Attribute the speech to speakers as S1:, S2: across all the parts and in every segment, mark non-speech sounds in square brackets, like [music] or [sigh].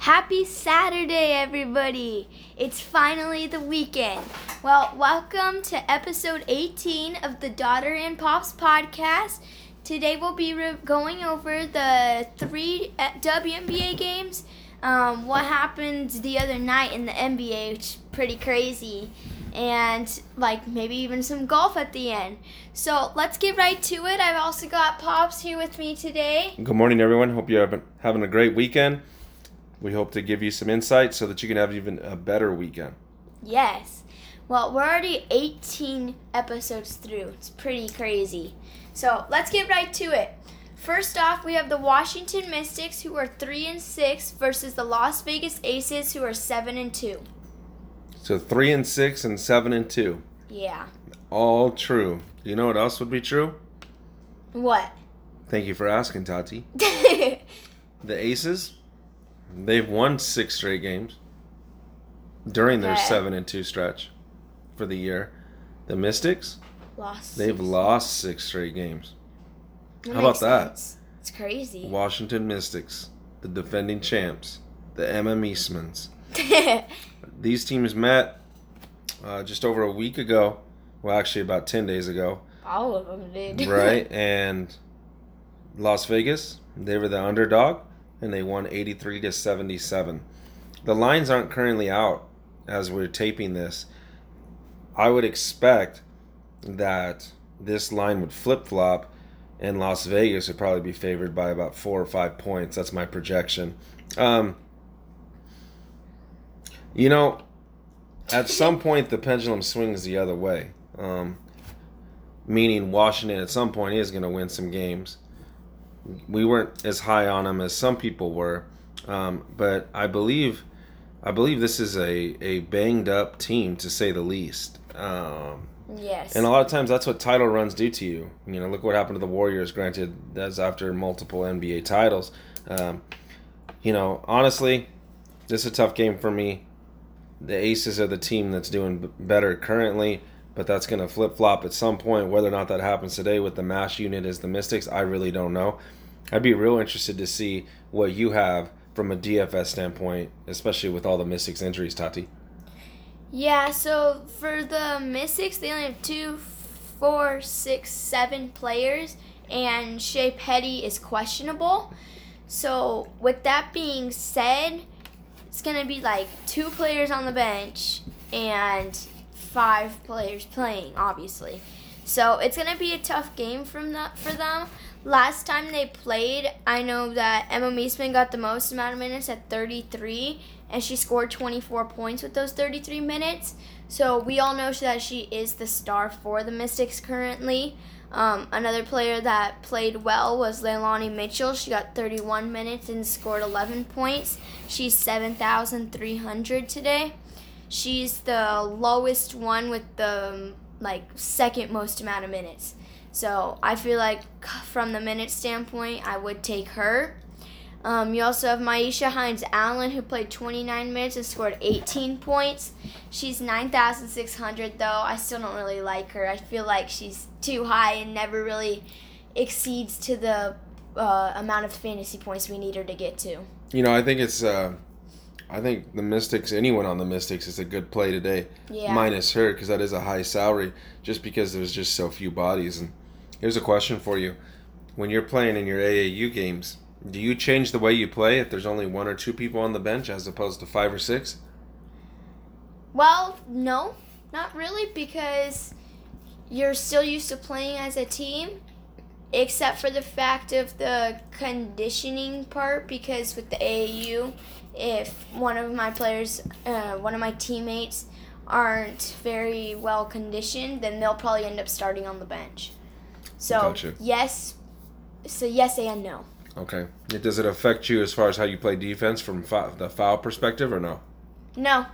S1: Happy Saturday, everybody! It's finally the weekend. Well, welcome to episode 18 of the Daughter and Pops podcast. Today we'll be re- going over the three uh, WNBA games, um, what happened the other night in the NBA, which is pretty crazy, and like maybe even some golf at the end. So let's get right to it. I've also got Pops here with me today.
S2: Good morning, everyone. Hope you're having- having a great weekend. We hope to give you some insight so that you can have even a better weekend.
S1: Yes. Well, we're already 18 episodes through. It's pretty crazy. So let's get right to it. First off, we have the Washington Mystics who are 3 and 6 versus the Las Vegas Aces who are 7 and 2.
S2: So three and six and seven and two,
S1: Yeah.
S2: all true. You know what else would be true?
S1: What?
S2: Thank you for asking, Tati. [laughs] The Aces, they've won six straight games during their
S1: Okay.
S2: seven and two stretch for the year. The Mystics,
S1: Lost.
S2: they've lost six straight games.
S1: That
S2: how about
S1: makes
S2: that?
S1: sense. It's crazy.
S2: Washington Mystics, the defending champs, the MM Eastmans. [laughs] These teams met uh, just over a week ago. Well, actually, about 10 days ago.
S1: All of them did.
S2: right? [laughs] And Las Vegas, they were the underdog, and they won 83 to 77. The lines aren't currently out as we're taping this. I would expect that this line would flip flop, and Las Vegas would probably be favored by about four or five points. That's my projection. Um, you know, at some point, the pendulum swings the other way. Um, meaning Washington at some point is going to win some games. We weren't as high on them as some people were, um, but I believe, I believe this is a, a banged up team to say the least. Um,
S1: yes.
S2: and a lot of times that's what title runs do to you. You know, look what happened to the Warriors. Granted, that's after multiple NBA titles. Um, you know, honestly, this is a tough game for me. The Aces are the team that's doing better currently, but that's going to flip flop at some point. Whether or not that happens today with the mash unit as the Mystics, I really don't know. I'd be real interested to see what you have from a DFS standpoint, especially with all the Mystics injuries, Tati.
S1: Yeah, so for the Mystics, they only have two, four, six, seven players, and Shey Peddy is questionable. So, with that being said, it's going to be like two players on the bench and five players playing, obviously. So, it's to be a tough game from the, for them. Last time they played, I know that Emma Meesseman got the most amount of minutes at 33, and she scored 24 points with those 33 minutes. So we all know that she is the star for the Mystics currently. Um, another player that played well was Leilani Mitchell. She got 31 minutes and scored 11 points. She's 7,300 today. She's the lowest one with the like second most amount of minutes. So I feel like from the minute standpoint, I would take her. Um, you also have Myisha Hines Allen, who played 29 minutes and scored 18 points. She's 9,600, though. I still don't really like her. I feel like she's too high and never really exceeds to the uh, amount of fantasy points we need her to get to.
S2: You know, I think it's. Uh, I think the Mystics, anyone on the Mystics, is a good play today.
S1: Yeah.
S2: Minus her, because that is a high salary, just because there's just so few bodies. And here's a question for you: When you're playing in your AAU games, do you change the way you play if there's only one or two people on the bench as opposed to five or six?
S1: Well, no, not really, because you're still used to playing as a team, except for the fact of the conditioning part. Because with the AAU, if one of my players, uh, one of my teammates, aren't very well conditioned, then they'll probably end up starting on the bench. So
S2: Gotcha.
S1: yes, so yes and no.
S2: Okay. Does it affect you as far as how you play defense from the foul perspective, or no?
S1: No.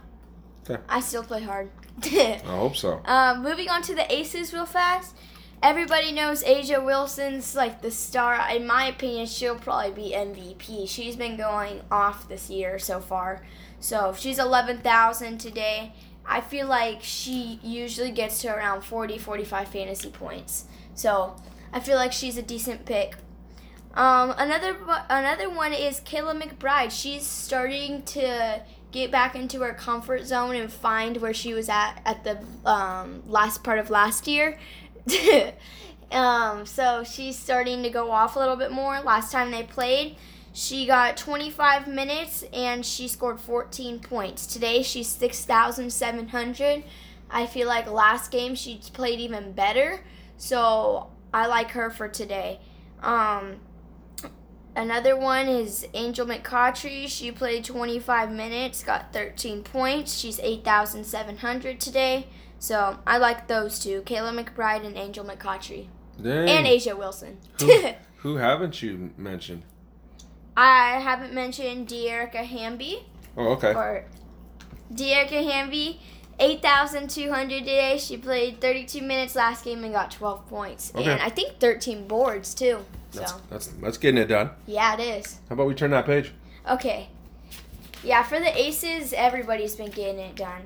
S2: Okay.
S1: I still play hard. [laughs]
S2: I hope so.
S1: Um, moving on to the aces real fast. Everybody knows A'ja Wilson's like the star. In my opinion, she'll probably be MVP. She's been going off this year so far. So she's 11,000 today. I feel like she usually gets to around 40, 45 fantasy points. So I feel like she's a decent pick. Um, another another one is Kayla McBride. She's starting to get back into her comfort zone and find where she was at at the um, last part of last year. [laughs] um, so she's starting to go off a little bit more. Last time they played, she got 25 minutes and she scored 14 points. Today she's 6,700. I feel like last game she played even better. So I like her for today. Um, Another one is Angel McCoughtry. She played 25 minutes, got 13 points. She's 8,700 today. So I like those two, Kayla McBride and Angel McCoughtry.
S2: Dang.
S1: And A'ja Wilson.
S2: Who, [laughs] who haven't you mentioned?
S1: I haven't mentioned Dearica Hamby
S2: Oh, okay.
S1: or Dearica Hamby. 8,200 today. She played 32 minutes last game and got 12 points.
S2: Okay.
S1: And I think 13 boards too. So,
S2: That's, that's that's getting it done.
S1: yeah, it is.
S2: How about we turn that page?
S1: Okay. Yeah, for the aces, everybody's been getting it done.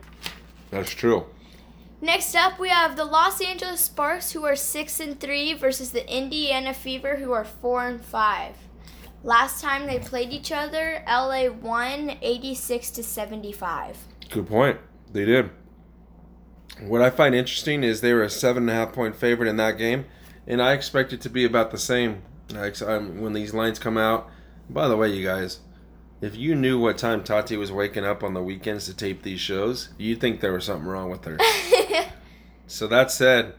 S2: That's true.
S1: Next up, we have the Los Angeles Sparks, who are six and three, versus the Indiana Fever, who are four and five. Last time they played each other, LA won 86 to 75.
S2: Good point. They did. What I find interesting is they were a seven and a half point favorite in that game, and I expect it to be about the same. Um, when these lines come out. By the way, you guys, if you knew what time Tati was waking up on the weekends to tape these shows, you'd think there was something wrong with her. [laughs] So that said,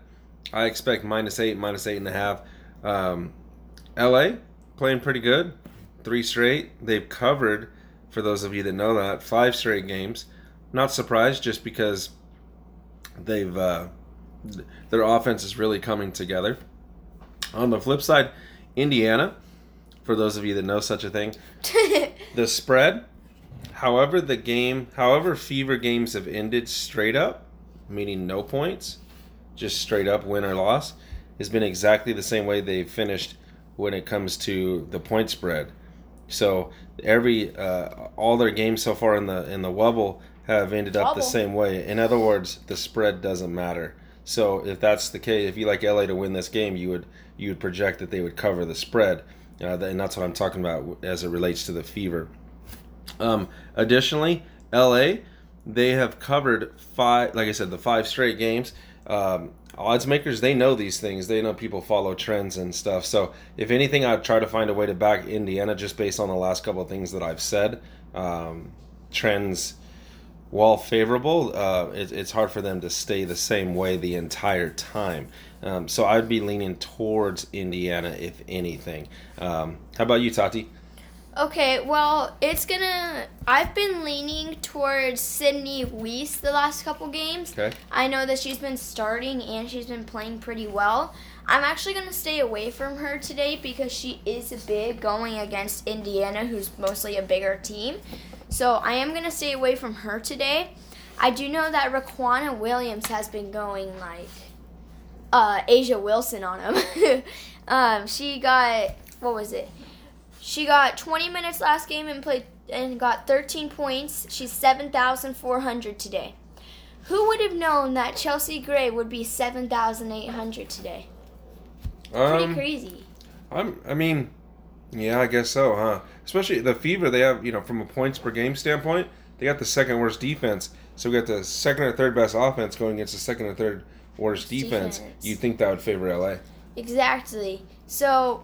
S2: I expect minus eight, minus eight and a half. Um, LA playing pretty good, three straight. They've covered, for those of you that know that, five straight games. Not surprised, just because they've uh, th- their offense is really coming together. On the flip side, Indiana, for those of you that know such a thing, [laughs] the spread. However, the game, however, fever games have ended straight up, meaning no points, just straight up win or loss, has been exactly the same way they've finished when it comes to the point spread. So every uh, all their games so far in the in the wubble have ended up the same way. In other words, the spread doesn't matter. So if that's the case, if you like LA to win this game, you would you would project that they would cover the spread, uh, and that's what I'm talking about as it relates to the fever. Um, additionally, LA, they have covered five, like I said, the five straight games. Um, odds makers, they know these things. They know people follow trends and stuff. So, if anything, I'd try to find a way to back Indiana just based on the last couple of things that I've said. Um, trends, while favorable, uh, it, it's hard for them to stay the same way the entire time. Um, so, I'd be leaning towards Indiana, if anything. Um, how about you, Tati?
S1: Okay, well, it's gonna. I've been leaning towards Sydney Wiese the last couple games.
S2: Okay.
S1: I know that she's been starting and she's been playing pretty well. I'm actually gonna stay away from her today because she is a big going against Indiana, who's mostly a bigger team. So I am gonna stay away from her today. I do know that Riquna Williams has been going like uh, A'ja Wilson on him. [laughs] um, she got what was it? She got 20 minutes last game and played and got 13 points. She's 7,400 today. Who would have known that Chelsea Gray would be 7,800 today? Pretty
S2: Um,
S1: crazy.
S2: I'm. I mean, yeah, I guess so, huh? Especially the Fever, they have you know from a points per game standpoint, they got the second worst defense. So we got the second or third best offense going against the second or third worst defense.
S1: Defense.
S2: You'd think that would favor LA.
S1: Exactly. So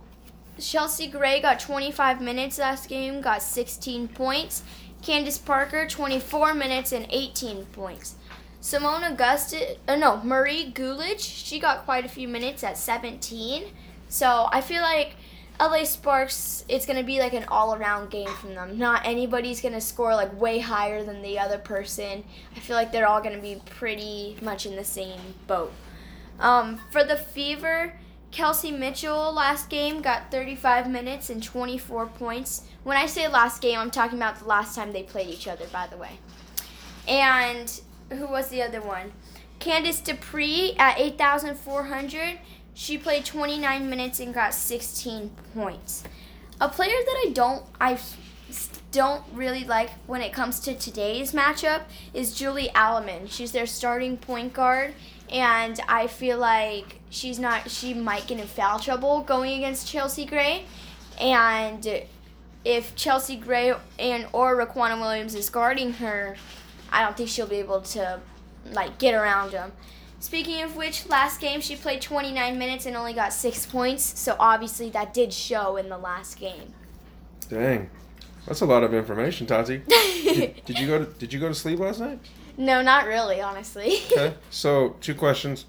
S1: Chelsea Gray got 25 minutes last game, got 16 points. Candace Parker 24 minutes and 18 points. Seimone Augustus, uh, no, Marie Gulich, she got quite a few minutes at 17. So I feel like LA Sparks, it's going to be like an all around game from them. Not anybody's going to score like way higher than the other person. I feel like they're all going to be pretty much in the same boat. Um, for the Fever, Kelsey Mitchell last game got 35 minutes and 24 points. When I say last game, I'm talking about the last time they played each other, by the way. And who was the other one? Candice Dupree at 8,400. She played 29 minutes and got 16 points. A player that I don't, I don't really like when it comes to today's matchup is Julie Allemand. She's their starting point guard, and I feel like she's not. She might get in foul trouble going against Chelsea Gray. And if Chelsea Gray and or Riquna Williams is guarding her, I don't think she'll be able to like get around them. Speaking of which, last game she played 29 minutes and only got six points, so obviously that did show in the last game.
S2: Dang, that's a lot of information, Tati. [laughs] did, did you go to Did you go to sleep last night?
S1: No, not really, honestly. [laughs]
S2: Okay. So two questions: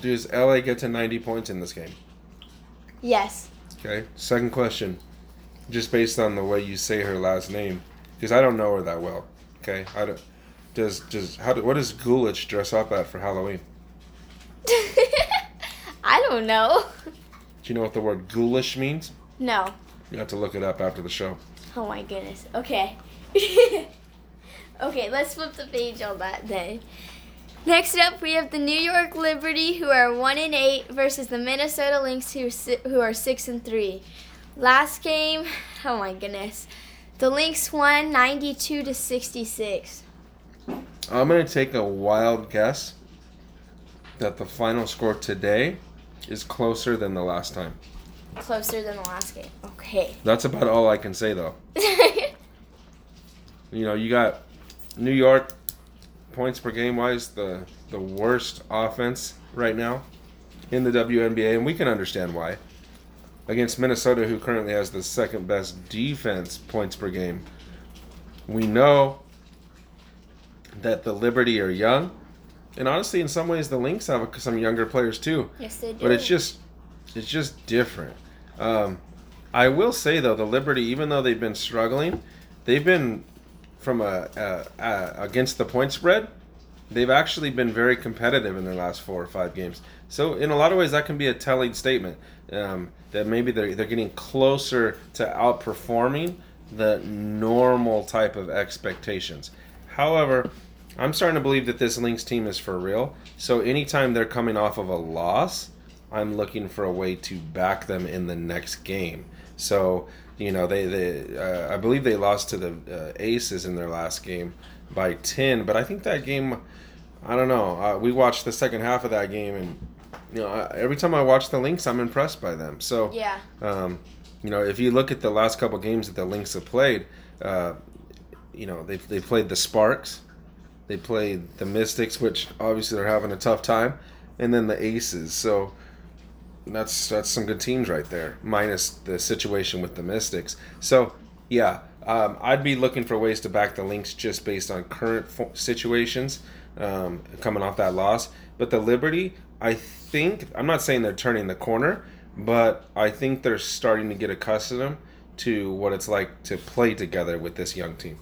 S2: Does LA get to 90 points in this game?
S1: yes.
S2: Okay. Second question, just based on the way you say her last name, because I don't know her that well. Okay. I don't. Does does how do, what does Gulich dress up at for Halloween? [laughs]
S1: I don't know.
S2: Do you know what the word ghoulish means?
S1: No.
S2: You have to look it up after the show.
S1: Oh my goodness. Okay. [laughs] okay, let's flip the page on that then. Next up, we have the New York Liberty, who are one and eight, versus the Minnesota Lynx, who who are six and three. Last game, [laughs] oh my goodness, the Lynx won ninety-two to sixty-six.
S2: I'm gonna take a wild guess that the final score today is closer than the last time.
S1: Closer than the last game. Okay.
S2: That's about all I can say though. [laughs] You know, you got New York points per game wise the the worst offense right now in the WNBA, and we can understand why. Against Minnesota, who currently has the second best defense points per game, we know that the Liberty are young, and honestly, in some ways, the Lynx have some younger players too.
S1: yes, they do.
S2: But it's just it's just different. Um, I will say though, the Liberty, even though they've been struggling, they've been from a, a, a against the point spread. They've actually been very competitive in their last four or five games. So in a lot of ways, that can be a telling statement um, that maybe they're they're getting closer to outperforming the normal type of expectations. However, I'm starting to believe that this Lynx team is for real. So anytime they're coming off of a loss, I'm looking for a way to back them in the next game. So you know they they uh, I believe they lost to the uh, Aces in their last game by ten, but I think that game I don't know. Uh, we watched the second half of that game, and you know I, every time I watch the Lynx, I'm impressed by them. So
S1: yeah.
S2: um, you know, if you look at the last couple games that the Lynx have played, uh, you know, they they played the Sparks, they played the Mystics, which obviously they're having a tough time, and then the Aces. So that's that's some good teams right there, minus the situation with the Mystics. So yeah, um, I'd be looking for ways to back the Lynx just based on current fo- situations um, coming off that loss. But the Liberty, I think I'm not saying they're turning the corner, but I think they're starting to get accustomed to what it's like to play together with this young team.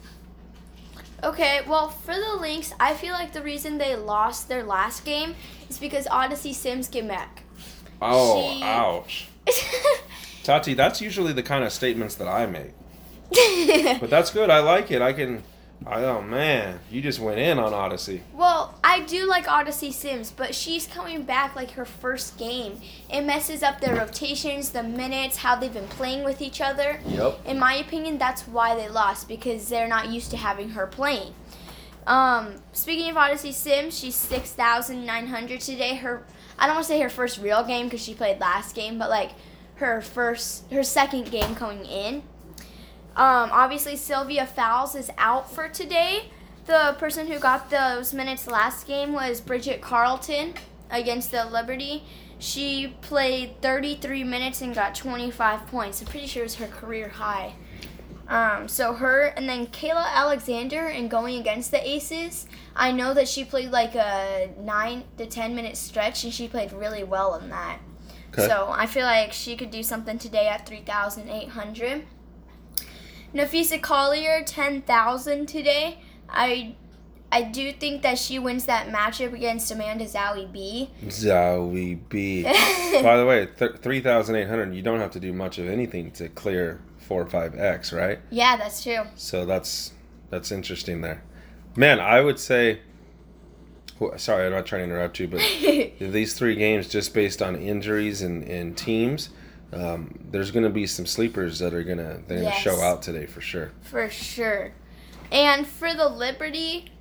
S1: Okay, well, for the Lynx, I feel like the reason they lost their last game is because Odyssey Sims came back.
S2: Oh,
S1: She-
S2: ouch. [laughs] Tati, that's usually the kind of statements that I make. [laughs] But that's good. I like it. I can. I, oh man, you just went in on Odyssey.
S1: well, I do like Odyssey Sims, but she's coming back like her first game. It messes up their rotations, the minutes, how they've been playing with each other.
S2: Yep.
S1: In my opinion, that's why they lost because they're not used to having her playing. Um, speaking of Odyssey Sims, she's six thousand nine hundred today. Her, I don't want to say her first real game because she played last game, but like her first, her second game coming in. Um, obviously Sylvia Fowles is out for today. The person who got those minutes last game was Bridget Carleton against the Liberty. She played 33 minutes and got 25 points. I'm pretty sure it's her career high. Um, so her and then Kayla Alexander and going against the Aces. I know that she played like a nine to ten minute stretch and she played really well in that.
S2: Okay.
S1: So I feel like she could do something today at three thousand eight hundred. Napheesa Collier ten thousand today. I I do think that she wins that matchup against Amanda Zahui B.
S2: Zahui B. [laughs] By the way, th- 3,800, you don't have to do much of anything to clear 4 or 5X, right?
S1: yeah, that's true.
S2: So that's that's interesting there. Man, I would say. Sorry, I'm not trying to interrupt you, but [laughs] these three games, just based on injuries and, and teams, um, there's going to be some sleepers that are going to they're going to
S1: Yes.
S2: show out today for sure.
S1: For sure. And for the Liberty,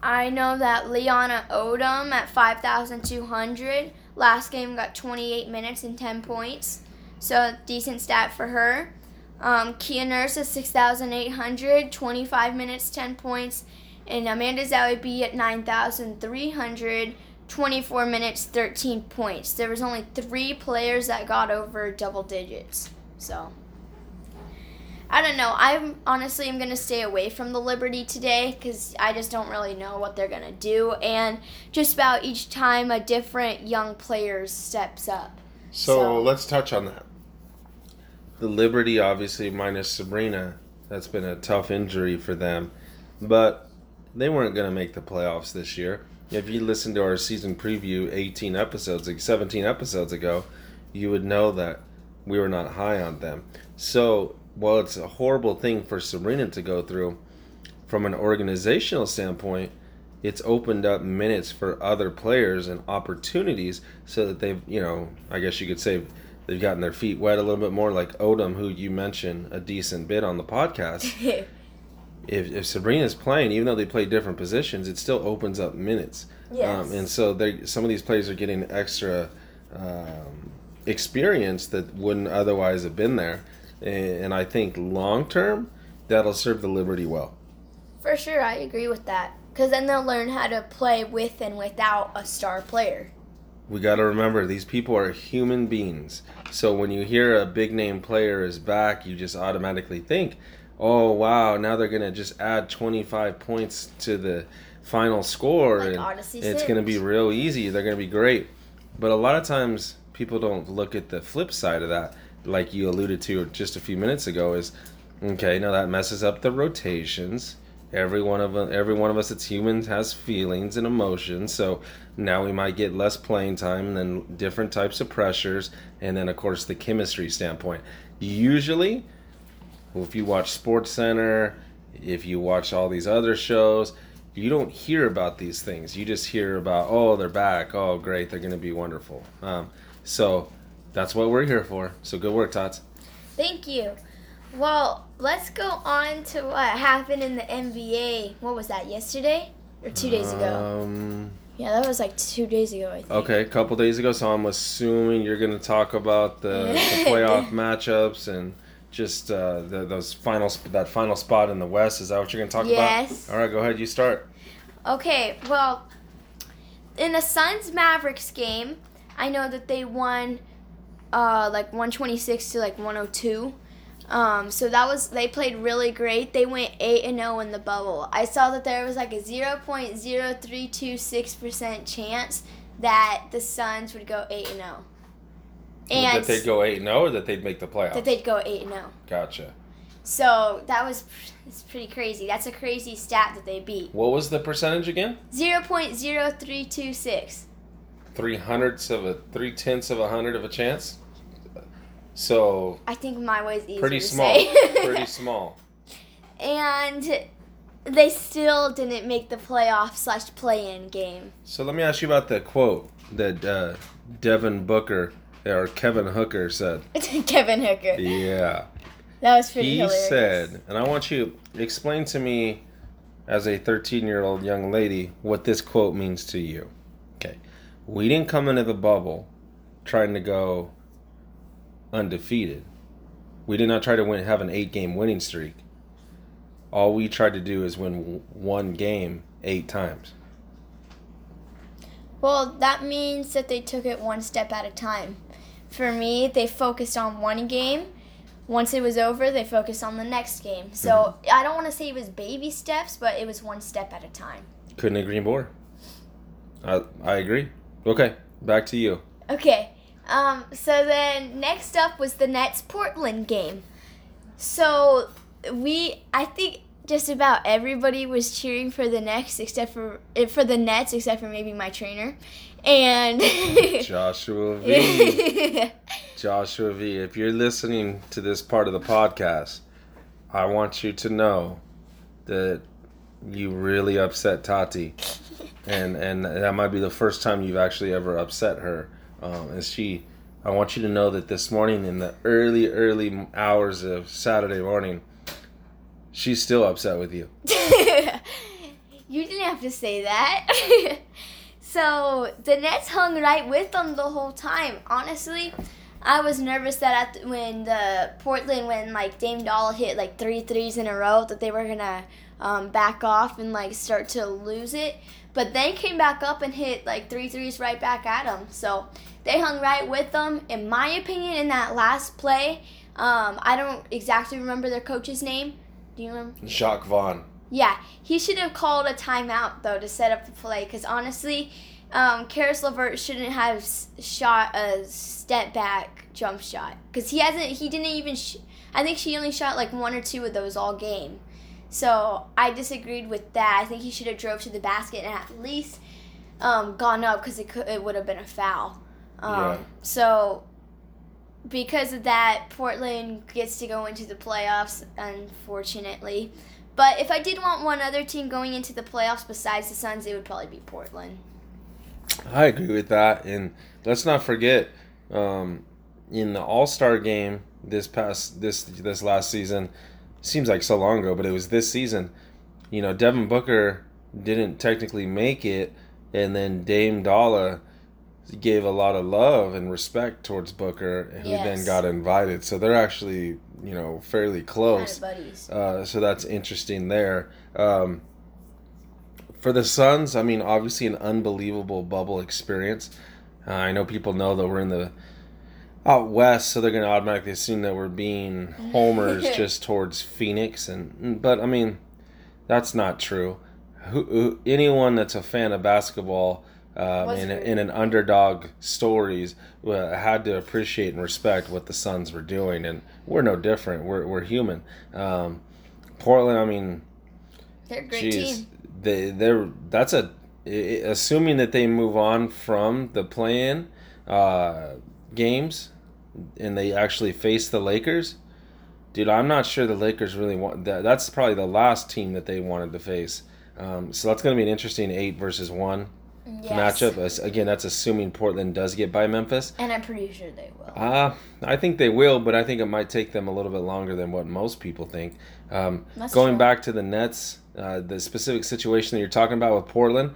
S1: I know that Leaonna Odom at 5,200 last game got 28 minutes and 10 points. So decent stat for her. Um, Kia Nurse is 6,800, 25 minutes, 10 points. And Amanda Zahui at 9,300, 24 minutes, 13 points. There was only three players that got over double digits. So I don't know. I'm honestly I'm gonna stay away from the Liberty today because I just don't really know what they're gonna do, and just about each time a different young player steps up.
S2: So, so let's touch on that. The Liberty, obviously, minus Sabrina, that's been a tough injury for them, but they weren't gonna make the playoffs this year. If you listened to our season preview 18 episodes, like 17 episodes ago, you would know that we were not high on them. So while it's a horrible thing for Sabrina to go through, from an organizational standpoint, it's opened up minutes for other players and opportunities so that they've, you know, I guess you could say they've gotten their feet wet a little bit more, like Odom, who you mentioned a decent bit on the podcast. [laughs] if, if Sabrina's playing, even though they play different positions, it still opens up minutes. Yes. Um, and so they some of these players are getting extra um, experience that wouldn't otherwise have been there and I think long term that'll serve the Liberty well.
S1: For sure, I agree with that. Because then they'll learn how to play with and without a star player.
S2: We got to remember these people are human beings. So when you hear a big name player is back, you just automatically think, "Oh wow, now they're going to just add 25 points to the final score
S1: like
S2: and
S1: Odyssey
S2: it's going to be real easy. They're going to be great." But a lot of times people don't look at the flip side of that like you alluded to just a few minutes ago, is okay. Now that messes up the rotations. Every one of every one of us that's human has feelings and emotions. So now we might get less playing time, and then different types of pressures, and then of course the chemistry standpoint. Usually, if you watch Sports Center, if you watch all these other shows, you don't hear about these things. You just hear about, oh, they're back. Oh, great, they're going to be wonderful. Um, so that's what we're here for. So good work, Tots.
S1: Thank you. Well, let's go on to what happened in the NBA. What was that, yesterday? Or two days ago?
S2: Um,
S1: yeah, that was like two days ago, I think.
S2: Okay, a couple days ago. So I'm assuming you're going to talk about the, the [laughs] playoff matchups and just uh, the, those final that final spot in the West. Is that what you're going to talk
S1: yes.
S2: about? Yes. All right, go ahead. You start.
S1: Okay, well, in the Suns Mavericks game, I know that they won uh, like 126 to like 102. Um, so that was they played really great. They went eight and zero oh in the bubble. I saw that there was like a 0.0326 percent chance that the Suns would go eight and zero.
S2: Oh. And that they'd go eight and zero, oh, or that they'd make the playoffs.
S1: That they'd go eight and zero.
S2: Gotcha.
S1: So that was it's pretty crazy. That's a crazy stat that they beat.
S2: What was the percentage again?
S1: Zero point zero three two six.
S2: Three hundredths of a three tenths of a hundred of a chance. So
S1: I think my way is easier
S2: pretty
S1: to
S2: small.
S1: say.
S2: pretty small. [laughs]
S1: And they still didn't make the playoff slash play-in game.
S2: So let me ask you about the quote that uh, Devin Booker or Kevin Hooker said. [laughs]
S1: Kevin Hooker.
S2: Yeah.
S1: That was pretty
S2: he
S1: hilarious.
S2: said, and I want you to explain to me, as a 13 year old young lady, what this quote means to you. Okay. We didn't come into the bubble trying to go undefeated. We did not try to win, have an eight game winning streak. All we tried to do is win one game eight times.
S1: Well, that means that they took it one step at a time. For me, they focused on one game. Once it was over, they focused on the next game. So mm-hmm. I don't want to say it was baby steps, but it was one step at a time.
S2: Couldn't agree more. I, I agree. Okay, back to you.
S1: Okay. Um, so then next up was the Nets Portland game. So we, I think just about everybody was cheering for the Nets except for eh, for the Nets except for maybe my trainer and [laughs]
S2: Joshua V. [laughs] Joshua V. If you're listening to this part of the podcast, I want you to know that you really upset Tati, [laughs] and and that might be the first time you've actually ever upset her. Um, and she, I want you to know that this morning, in the early, early hours of Saturday morning, she's still upset with you. [laughs]
S1: you didn't have to say that. [laughs] so the Nets hung right with them the whole time. Honestly, I was nervous that at, when the Portland when like Dame Dolla hit like three threes in a row that they were gonna um, back off and like start to lose it. But they came back up and hit like three threes right back at them. So they hung right with them. In my opinion, in that last play, um, I don't exactly remember their coach's name. Do you remember?
S2: Jacque Vaughn.
S1: Yeah, he should have called a timeout though to set up the play because honestly, um, Caris LeVert shouldn't have shot a step back jump shot because he hasn't. He didn't even. Sh- I think she only shot like one or two of those all game. So I disagreed with that. I think he should have drove to the basket and at least um, gone up because it could it would have been a foul. Um,
S2: Yeah.
S1: So because of that, Portland gets to go into the playoffs, unfortunately. But if I did want one other team going into the playoffs besides the Suns, it would probably be Portland.
S2: I agree with that, and let's not forget, um, in the All Star game this past this this last season, seems like so long ago, but it was this season. You know, Devin Booker didn't technically make it, and then Dame Dolla gave a lot of love and respect towards Booker, who then got invited. So they're actually you know fairly close.
S1: Kind of buddies.
S2: Uh, so that's interesting there. Um, for the Suns, I mean, obviously an unbelievable bubble experience. Uh, I know people know that we're in the out west, so they're going to automatically assume that we're being homers [laughs] just towards Phoenix, and but I mean, that's not true. Who, who anyone that's a fan of basketball um, in, in an underdog stories uh, had to appreciate and respect what the Suns were doing, and we're no different. We're we're human. Um, Portland, I mean,
S1: They're a great
S2: Jeez,
S1: team.
S2: they they're that's a assuming that they move on from the play-in uh, games and they actually face the Lakers. Dude, I'm not sure the Lakers really want that. That's probably the last team that they wanted to face. Um, so that's going to be an interesting eight versus one
S1: Yes.
S2: matchup. Again, that's assuming Portland does get by Memphis.
S1: And I'm pretty sure they will.
S2: Uh, I think they will, but I think it might take them a little bit longer than what most people think. Um, going
S1: true.
S2: back to the Nets, uh, the specific situation that you're talking about with Portland,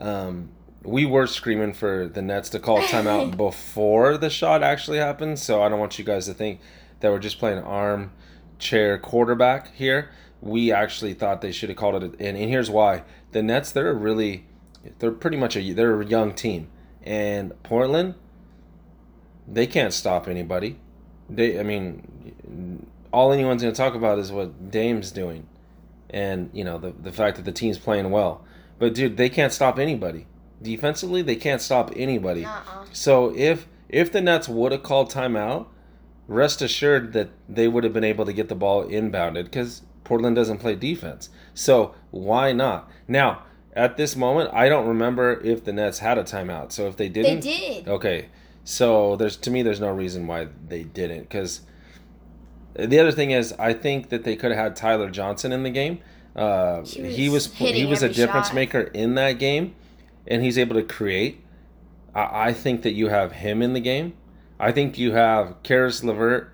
S2: um, we were screaming for the Nets to call timeout [laughs] before the shot actually happened. So I don't want you guys to think that we're just playing armchair quarterback here. We actually thought they should have called it, and, and here's why: the Nets, they're a really, they're pretty much a they're a young team, and Portland, they can't stop anybody. They, I mean, all anyone's going to talk about is what Dame's doing, and you know the the fact that the team's playing well. But dude, they can't stop anybody. Defensively, they can't stop anybody.
S1: Uh-uh.
S2: So if if the Nets would have called timeout, rest assured that they would have been able to get the ball inbounded because Portland doesn't play defense. So why not? Now, at this moment, I don't remember if the Nets had a timeout. So if they didn't, they
S1: did.
S2: Okay, so there's to me there's no reason why they didn't because the other thing is I think that they could have had Tyler Johnson in the game. Uh,
S1: He
S2: he
S1: was
S2: was he was a difference
S1: shot.
S2: maker in that game, and he's able to create. I, I think that you have him in the game. I think you have Caris LeVert,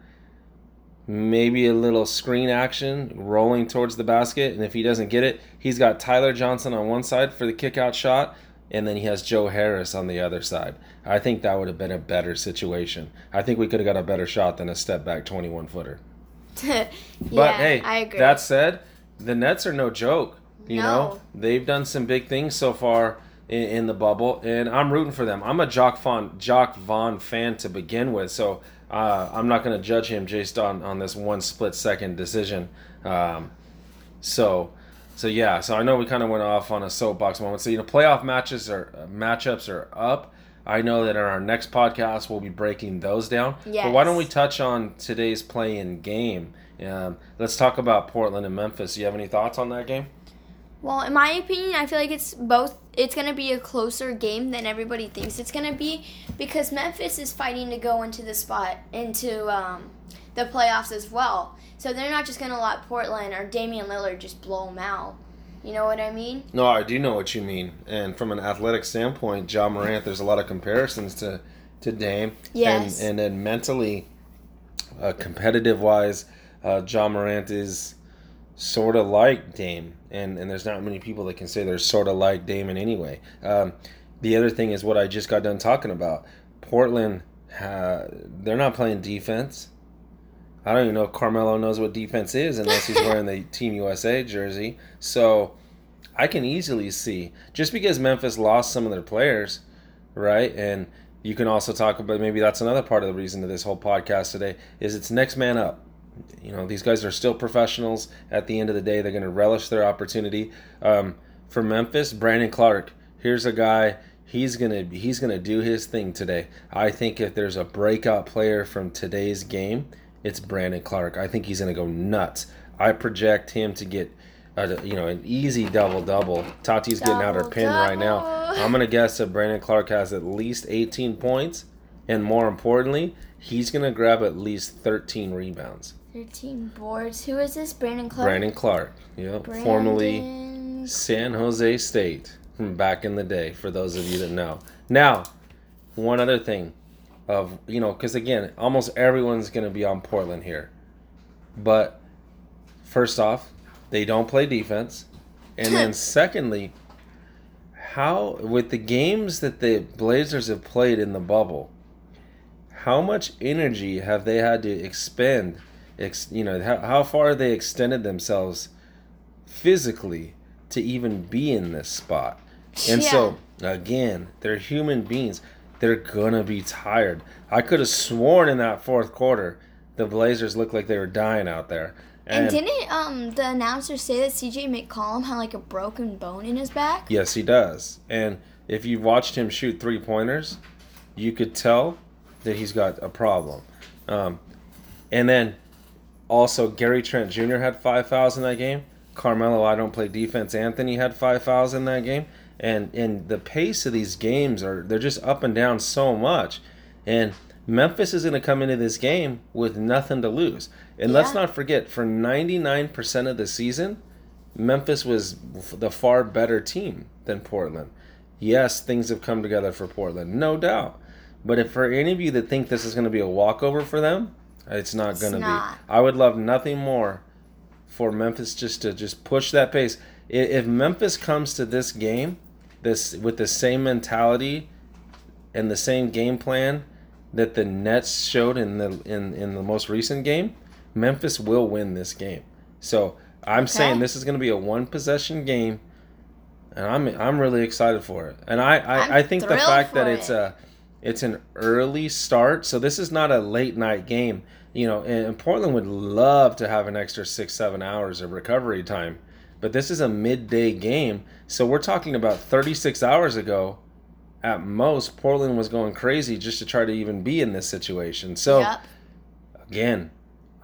S2: maybe a little screen action rolling towards the basket, and if he doesn't get it, he's got Tyler Johnson on one side for the kick out shot, and then he has Joe Harris on the other side. I think that would have been a better situation. I think we could have got a better shot than a step back 21 footer. [laughs]
S1: yeah,
S2: But hey,
S1: I agree.
S2: that said, the Nets are no joke. You
S1: No.
S2: know, they've done some big things so far in, in the bubble, and I'm rooting for them. I'm a Jacque Vaughn, Jacque Vaughn fan to begin with, so uh, I'm not going to judge him just on, on this one split second decision. Um, so, so yeah, so I know we kind of went off on a soapbox moment. So you know, playoff matches are uh, matchups are up. I know that in our next podcast we'll be breaking those down. But why don't we touch on today's play-in game? Um, let's talk about Portland and Memphis. You have any thoughts on that game?
S1: Well, in my opinion, I feel like it's both. It's going to be a closer game than everybody thinks it's going to be because Memphis is fighting to go into the spot into um, the playoffs as well. So they're not just going to let Portland or Damian Lillard just blow them out. You know what I mean?
S2: No, I do know what you mean. And from an athletic standpoint, Ja Morant, there's a lot of comparisons to to Dame.
S1: Yes.
S2: And and then mentally, uh, competitive wise, uh, Ja Morant is sort of like Dame, and and there's not many people that can say they're sort of like Damon anyway. Um, the other thing is what I just got done talking about. Portland uh, they're not playing defense. I don't even know if Carmelo knows what defense is unless he's wearing the [laughs] Team USA jersey. So I can easily see just because Memphis lost some of their players, right? And you can also talk about maybe that's another part of the reason to this whole podcast today is it's next man up. You know, these guys are still professionals. At the end of the day, they're going to relish their opportunity. Um, for Memphis, Brandon Clarke. Here's a guy. He's gonna he's gonna do his thing today. I think if there's a breakout player from today's game, it's Brandon Clarke. I think he's gonna go nuts. I project him to get a, you know an easy double double. Tati's getting out her
S1: Double,
S2: pin right now. I'm gonna guess that Brandon Clarke has at least 18 points, and more importantly, he's gonna grab at least 13 rebounds.
S1: 13 boards. Who is this? Brandon Clarke?
S2: Brandon Clarke. yep, formerly San Jose State from back in the day. For those of you that know. Now, one other thing, of you know, because again, almost everyone's gonna be on Portland here, but first off, they don't play defense, and then [laughs] secondly, how with the games that the Blazers have played in the bubble, how much energy have they had to expend? Ex, you know, how, how far they extended themselves physically to even be in this spot. And so, again, they're human beings. They're gonna be tired. I could have sworn in that fourth quarter, the Blazers looked like they were dying out there.
S1: And didn't um the announcer say that CJ McCollum had like a broken bone in his back?
S2: Yes, he does. And if you watched him shoot three pointers, you could tell that he's got a problem. Um, and then also, Gary Trent Jr. had five fouls in that game. Carmelo, I don't play defense. Anthony had five fouls in that game. And and the pace of these games are they're just up and down so much. And Memphis is going to come into this game with nothing to lose. And let's not forget, for 99% of the season, Memphis was the far better team than Portland. Yes, things have come together for Portland, no doubt. But if for any of you that think this is going to be a walkover for them, it's not going to be. I would love nothing more for Memphis just to just push that pace. If Memphis comes to this game, this with the same mentality and the same game plan that the Nets showed in the in, in the most recent game, Memphis will win this game. So I'm saying this is going to be a one possession game, and I'm I'm really excited for it. And I I,
S1: I'm
S2: think the fact that
S1: for
S2: it's a it's an early start, so this is not a late night game. You know, and, and Portland would love to have an extra six seven hours of recovery time, but this is a midday game, so we're talking about 36 hours ago. At most, Portland was going crazy just to try to even be in this situation. So
S1: Yep.
S2: again,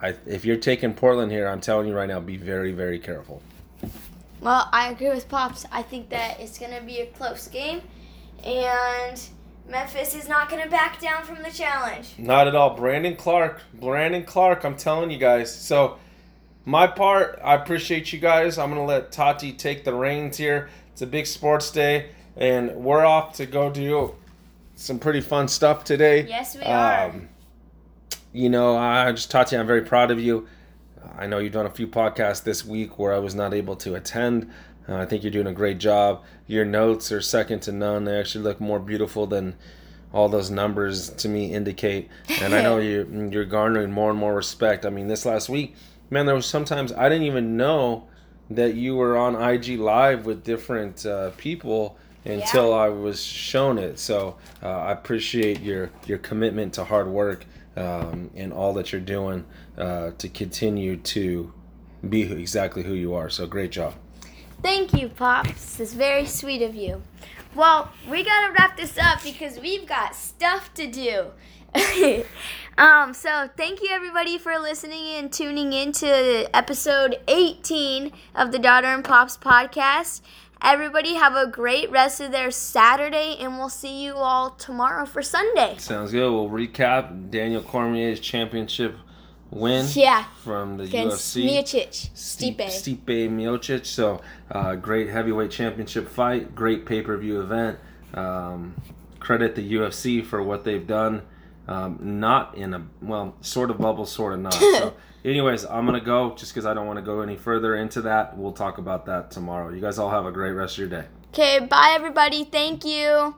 S2: I, if you're taking Portland here, I'm telling you right now, be very, very careful.
S1: Well, I agree with Pops. I think that it's going to be a close game, and Memphis is not going to back down from the challenge.
S2: Not at all. Brandon Clarke. Brandon Clarke, I'm telling you guys. So, my part, I appreciate you guys. I'm going to let Tati take the reins here. It's a big sports day, and we're off to go do some pretty fun stuff today.
S1: Yes, we are.
S2: Um, you know, I just Tati, I'm very proud of you. I know you've done a few podcasts this week where I was not able to attend. Uh, I think you're doing a great job. Your notes are second to none. They actually look more beautiful than all those numbers to me indicate. And I know [laughs] you you're garnering more and more respect. I mean, this last week, man, there was sometimes I didn't even know that you were on IG Live with different uh, people until I was shown it. So uh, I appreciate your your commitment to hard work um, and all that you're doing uh, to continue to be exactly who you are. So great job.
S1: Thank you, Pops. It's very sweet of you. Well, we gotta wrap this up because we've got stuff to do. [laughs] um, so thank you everybody for listening and tuning in to episode 18 of the Daughter and Pops podcast. Everybody have a great rest of their Saturday, and we'll see you all tomorrow for Sunday.
S2: Sounds good. We'll recap Daniel Cormier's championship win
S1: Yeah,
S2: from the
S1: against
S2: UFC.
S1: Miocic, Stipe,
S2: Stipe. Miocic. So, uh, great heavyweight championship fight, great pay per view event. Um, credit the UFC for what they've done. Um, not in a well, sort of bubble, sort of not. So, [laughs] anyways, I'm gonna go just because I don't want to go any further into that. We'll talk about that tomorrow. You guys all have a great rest of your day.
S1: Okay, bye everybody. Thank you.